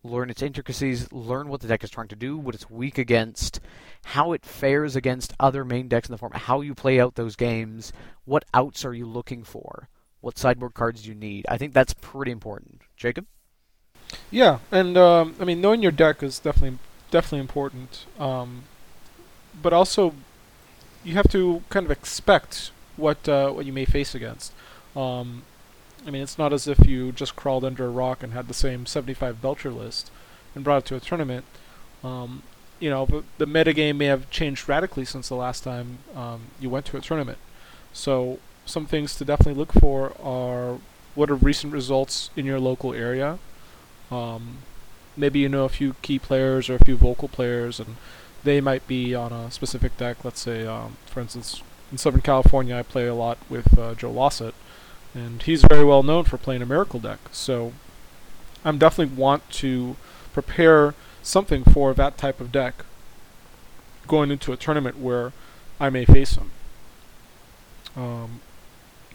learn its intricacies, learn what the deck is trying to do, what it's weak against, how it fares against other main decks in the format, how you play out those games, what outs are you looking for, what sideboard cards do you need. I think that's pretty important. Jacob? Yeah, and um, I mean, knowing your deck is definitely definitely important. Um, but also, you have to kind of expect what uh, what you may face against. Um, I mean, it's not as if you just crawled under a rock and had the same 75 Belcher list and brought it to a tournament. Um, you know, but the metagame may have changed radically since the last time um, you went to a tournament. So, some things to definitely look for are what are recent results in your local area. Um, maybe you know a few key players or a few vocal players, and they might be on a specific deck. Let's say, um, for instance, in Southern California, I play a lot with uh, Joe Lossett, and he's very well known for playing a Miracle deck. So, I'm definitely want to prepare something for that type of deck going into a tournament where I may face him. Um,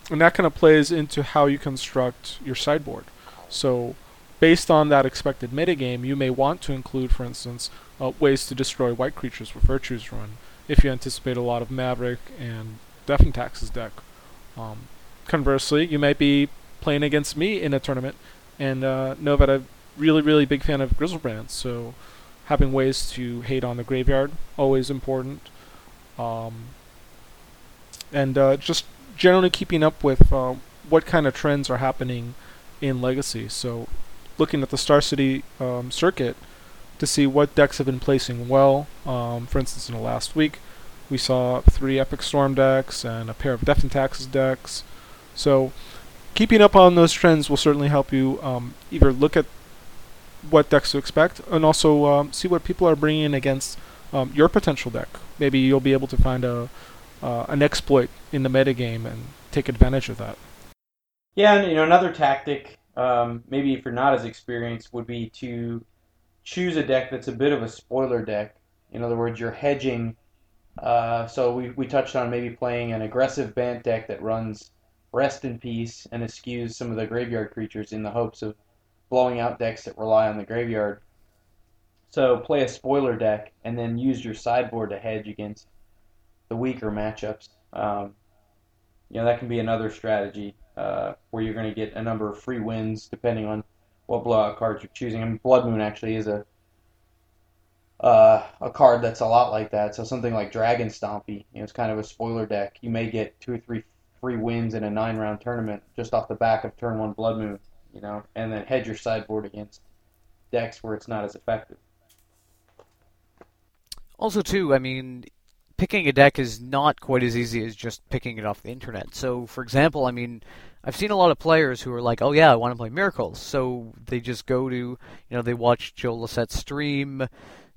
and that kind of plays into how you construct your sideboard. So, based on that expected metagame, you may want to include, for instance, uh, ways to destroy white creatures with Virtue's Ruin, if you anticipate a lot of Maverick and Death and Taxes deck. Um, conversely, you might be playing against me in a tournament and uh, know that I'm really, really big fan of Griselbrand, so having ways to hate on the graveyard, always important. Um, and uh, just generally keeping up with uh, what kind of trends are happening in Legacy. So, looking at the Star City um, circuit to see what decks have been placing well. Um, for instance, in the last week, we saw three Epic Storm decks and a pair of Death and Taxes decks. So, keeping up on those trends will certainly help you um, either look at what decks to expect and also um, see what people are bringing in against um, your potential deck. Maybe you'll be able to find a uh, an exploit in the metagame and take advantage of that. Yeah, and you know another tactic, um, maybe if you're not as experienced, would be to choose a deck that's a bit of a spoiler deck. In other words, you're hedging. Uh, so we we touched on maybe playing an aggressive Bant deck that runs Rest in Peace and eschews some of the graveyard creatures in the hopes of blowing out decks that rely on the graveyard. So play a spoiler deck and then use your sideboard to hedge against the weaker matchups. Um, you know that can be another strategy uh, where you're going to get a number of free wins depending on what blowout cards you're choosing. I mean, Blood Moon actually is a uh, a card that's a lot like that. So something like Dragon Stompy, you know, it's kind of a spoiler deck. You may get two or three free wins in a nine round tournament just off the back of turn one Blood Moon, you know, and then hedge your sideboard against decks where it's not as effective. Also, too, I mean, picking a deck is not quite as easy as just picking it off the internet. So, for example, I mean, I've seen a lot of players who are like, "Oh yeah, I want to play Miracles," so they just go to, you know, they watch Joe Lossett's stream,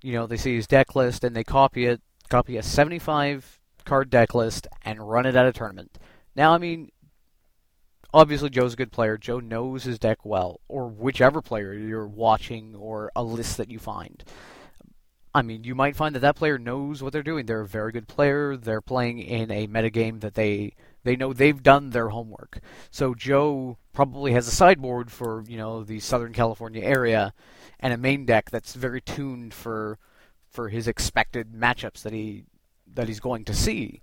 you know, they see his deck list and they copy it, copy a 75 card deck list and run it at a tournament. Now, I mean, obviously Joe's a good player. Joe knows his deck well, or whichever player you're watching or a list that you find. I mean, you might find that that player knows what they're doing. They're a very good player. They're playing in a metagame that they they know they've done their homework. So Joe probably has a sideboard for you know the Southern California area, and a main deck that's very tuned for for his expected matchups that he that he's going to see.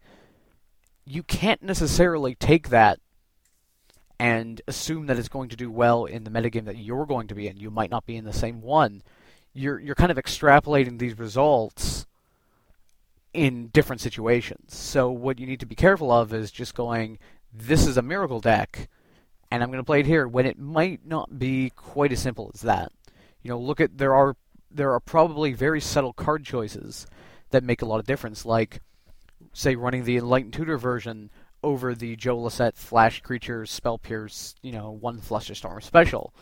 You can't necessarily take that and assume that it's going to do well in the metagame that you're going to be in. You might not be in the same one you're you're kind of extrapolating these results in different situations. So what you need to be careful of is just going, this is a miracle deck, and I'm going to play it here when it might not be quite as simple as that. You know, look at there are there are probably very subtle card choices that make a lot of difference, like say running the Enlightened Tutor version over the Joe Lossett Flash Creatures Spell Pierce, you know, one Flusterstorm special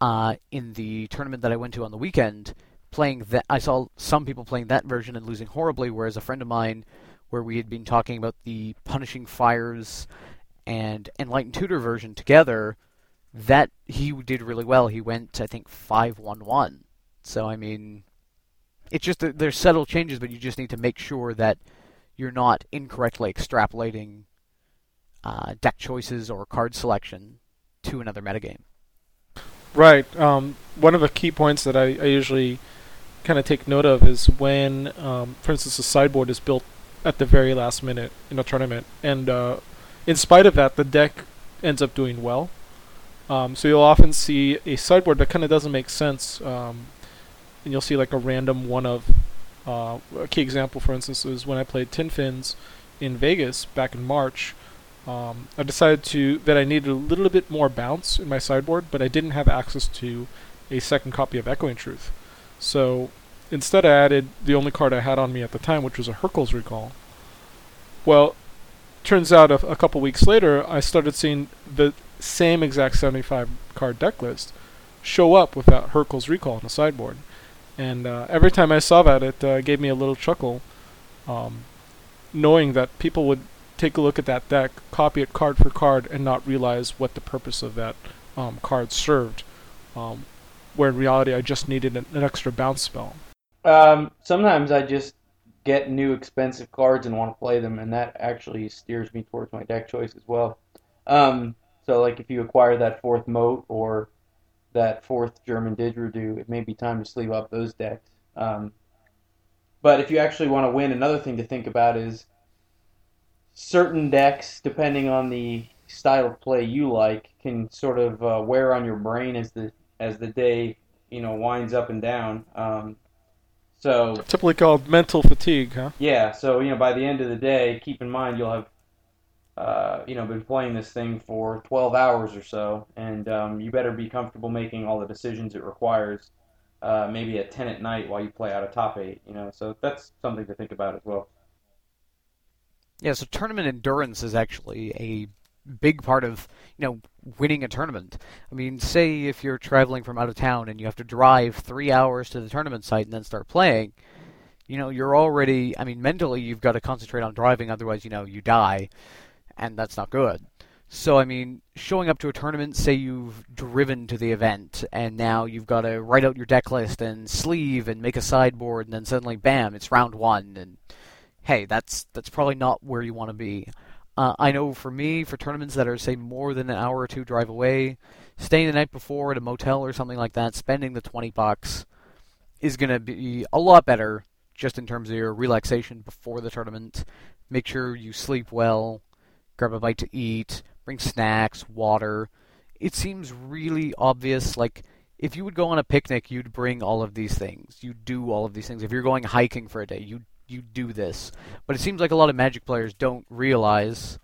uh, in the tournament that I went to on the weekend, playing that I saw some people playing that version and losing horribly, whereas a friend of mine, where we had been talking about the Punishing Fires and Enlightened Tutor version together, that he did really well. He went, I think, five one one. So I mean, it's just there's subtle changes, but you just need to make sure that you're not incorrectly extrapolating uh, deck choices or card selection to another metagame. Right. Um, one of the key points that I, I usually kind of take note of is when, um, for instance, a sideboard is built at the very last minute in a tournament, and uh, in spite of that, the deck ends up doing well. Um, so you'll often see a sideboard that kind of doesn't make sense, um, and you'll see like a random one of. Uh, a key example, for instance, was when I played Tin Fins in Vegas back in March. Um, I decided to that I needed a little bit more bounce in my sideboard, but I didn't have access to a second copy of Echoing Truth. So instead, I added the only card I had on me at the time, which was a Hurkyl's Recall. Well, turns out a, a couple weeks later, I started seeing the same exact 75 card deck list show up without Hurkyl's Recall on the sideboard. And uh, every time I saw that, it uh, gave me a little chuckle, um, knowing that people would take a look at that deck, copy it card for card, and not realize what the purpose of that um, card served. Um, where in reality, I just needed an, an extra bounce spell. Um, sometimes I just get new expensive cards and want to play them, and that actually steers me towards my deck choice as well. Um, so, like if you acquire that fourth moat or that fourth German Didgeridoo, it may be time to sleeve up those decks. Um, but if you actually want to win, another thing to think about is certain decks, depending on the style of play you like, can sort of uh, wear on your brain as the as the day you know winds up and down. Um, so typically called mental fatigue, huh? Yeah. So you know, by the end of the day, keep in mind you'll have uh, you know been playing this thing for 12 hours or so, and um, you better be comfortable making all the decisions it requires. Uh, maybe at 10 at night while you play out a top eight. You know, so that's something to think about as well. Yeah, so tournament endurance is actually a big part of you know winning a tournament. I mean, say if you're traveling from out of town and you have to drive three hours to the tournament site and then start playing, you know you're already. I mean, mentally you've got to concentrate on driving, otherwise you know you die, and that's not good. So I mean, showing up to a tournament, say you've driven to the event, and now you've got to write out your deck list and sleeve and make a sideboard, and then suddenly, bam, it's round one, and hey, that's that's probably not where you want to be. Uh, I know for me, for tournaments that are say more than an hour or two drive away, staying the night before at a motel or something like that, spending the twenty bucks, is going to be a lot better just in terms of your relaxation before the tournament. Make sure you sleep well, grab a bite to eat, bring snacks, water. It seems really obvious. Like, if you would go on a picnic, you'd bring all of these things. You do all of these things. If you're going hiking for a day, you you do this. But it seems like a lot of Magic players don't realize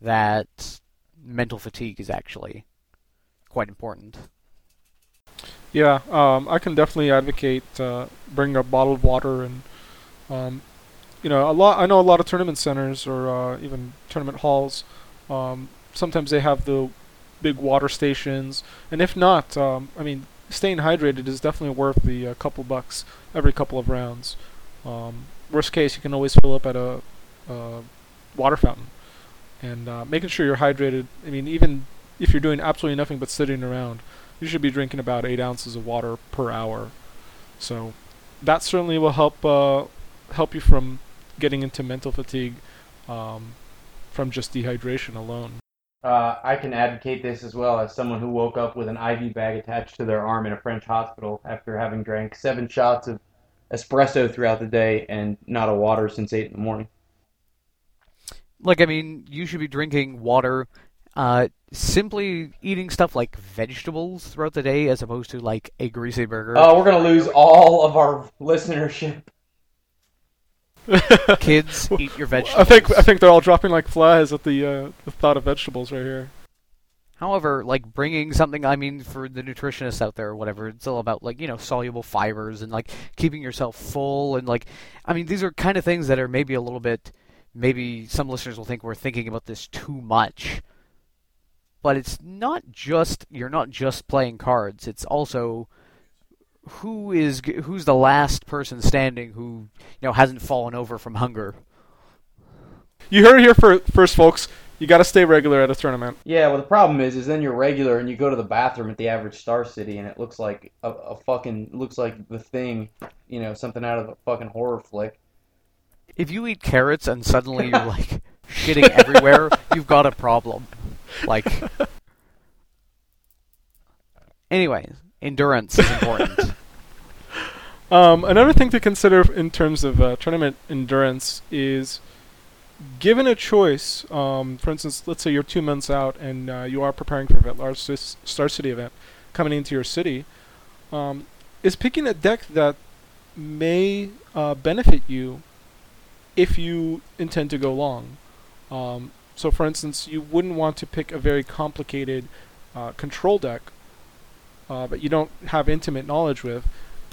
that mental fatigue is actually quite important. Yeah, um, I can definitely advocate uh, bring a bottle of water and, um, you know, a lot. I know a lot of tournament centers or uh, even tournament halls. Um, sometimes they have the big water stations, and if not, um, I mean, staying hydrated is definitely worth the uh, couple bucks every couple of rounds. Um, worst case, you can always fill up at a, a water fountain, and uh, making sure you're hydrated. I mean, even if you're doing absolutely nothing but sitting around, you should be drinking about eight ounces of water per hour. So that certainly will help uh, help you from getting into mental fatigue um, from just dehydration alone. Uh, I can advocate this as well as someone who woke up with an IV bag attached to their arm in a French hospital after having drank seven shots of espresso throughout the day and not a water since eight in the morning. Like, I mean, you should be drinking water uh, simply eating stuff like vegetables throughout the day as opposed to like a greasy burger. Oh, we're gonna lose all of our listenership. Kids, eat your vegetables. <laughs> I think I think they're all dropping like flies at the uh, the thought of vegetables right here. However, like bringing something, I mean, for the nutritionists out there or whatever, it's all about like you know soluble fibers and like keeping yourself full and like, I mean, these are kind of things that are maybe a little bit, maybe some listeners will think we're thinking about this too much. But it's not just you're not just playing cards. It's also who is who's the last person standing who you know hasn't fallen over from hunger. You heard here for, first, folks. You got to stay regular at a tournament. Yeah, well, the problem is, is then you're regular and you go to the bathroom at the average Star City and it looks like a, a fucking looks like the thing, you know, something out of a fucking horror flick. If you eat carrots and suddenly you're like <laughs> shitting everywhere, you've got a problem. Like, anyways, endurance is important. <laughs> Um, another thing to consider in terms of uh, tournament endurance is given a choice. Um, for instance, let's say you're two months out and uh, you are preparing for a large Star City event coming into your city. Um, is picking a deck that may uh, benefit you if you intend to go long. Um, so, for instance, you wouldn't want to pick a very complicated uh, control deck uh, that you don't have intimate knowledge with,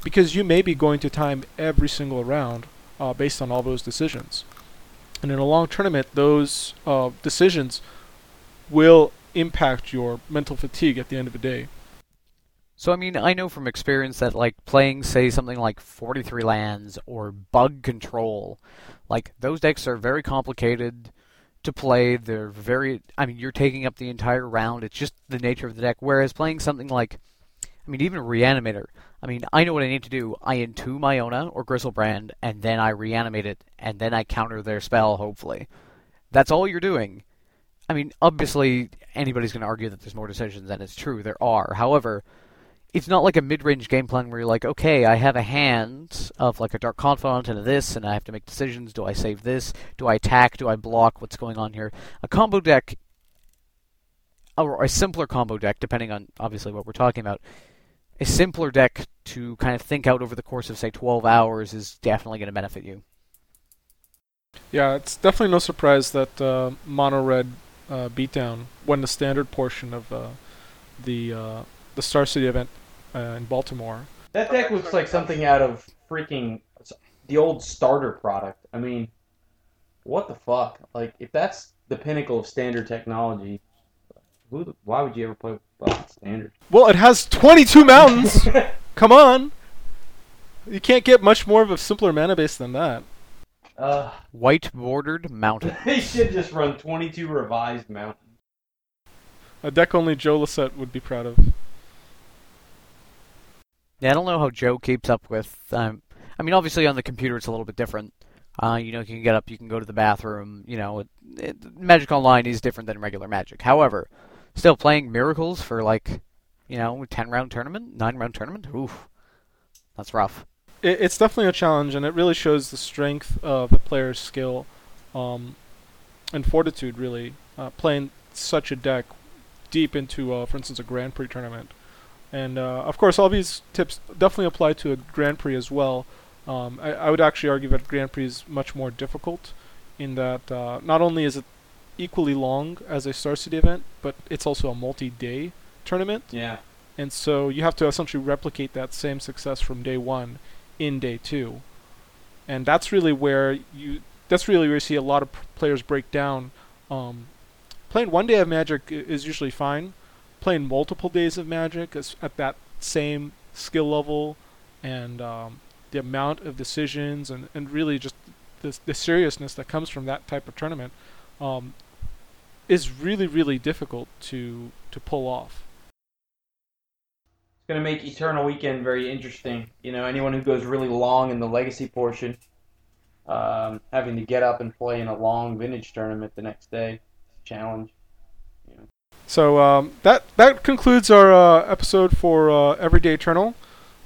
because you may be going to time every single round uh, based on all those decisions. And in a long tournament, those uh, decisions will impact your mental fatigue at the end of the day. So I mean, I know from experience that like playing, say, something like 43 lands or bug control, like those decks are very complicated to play. They're very. I mean, you're taking up the entire round. It's just the nature of the deck. Whereas playing something like, I mean, even Reanimator. I mean, I know what I need to do. I entomb Iona or Griselbrand, and then I reanimate it, and then I counter their spell. Hopefully, that's all you're doing. I mean, obviously, anybody's going to argue that there's more decisions, and it's true, there are. However, it's not like a mid-range game plan where you're like, okay, I have a hand of like a Dark Confidant and a this, and I have to make decisions. Do I save this? Do I attack? Do I block? What's going on here? A combo deck, or a simpler combo deck, depending on obviously what we're talking about, a simpler deck to kind of think out over the course of say 12 hours is definitely going to benefit you. Yeah, it's definitely no surprise that uh, mono red uh, beatdown won the standard portion of uh, the uh, the Star City event uh, in Baltimore. That deck looks like something out of freaking the old starter product. I mean, what the fuck? Like, if that's the pinnacle of standard technology, who? Why would you ever play standard? Well, it has 22 mountains. <laughs> Come on. You can't get much more of a simpler mana base than that. Uh, White bordered mountain. <laughs> they should just run 22 revised mountains. A deck only Joe Lossett would be proud of. Yeah, I don't know how Joe keeps up with. Um, I mean, obviously on the computer it's a little bit different. Uh, you know, you can get up, you can go to the bathroom. You know, it, it, Magic Online is different than regular Magic. However, still playing Miracles for like, you know, ten round tournament, nine round tournament. Oof, that's rough. it, it's definitely a challenge, and it really shows the strength of the player's skill um, and fortitude, really, uh, playing such a deck deep into, uh, for instance, a Grand Prix tournament. And uh, of course, all these tips definitely apply to a Grand Prix as well. Um, I, I would actually argue that Grand Prix is much more difficult in that uh, not only is it equally long as a Star City event, but it's also a multi-day tournament. Yeah. And so you have to essentially replicate that same success from day one in day two. And that's really where you that's really where you see a lot of p- players break down. Um, playing one day of Magic is usually fine. Playing multiple days of Magic is at that same skill level and um, the amount of decisions and, and really just the, the seriousness that comes from that type of tournament um, is really, really difficult to, to pull off. It's going to make Eternal Weekend very interesting. You know, anyone who goes really long in the Legacy portion, um, having to get up and play in a long Vintage tournament the next day, It's a challenge. So um, that that concludes our uh, episode for uh, Everyday Eternal.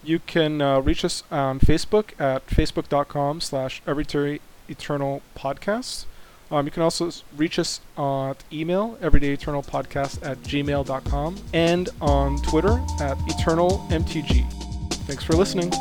You can uh, reach us on Facebook at facebook.com slash Everyday Eternal Podcast. Um, you can also reach us at email, everydayeternalpodcast at gmail.com, and on Twitter at EternalMTG. Thanks for listening.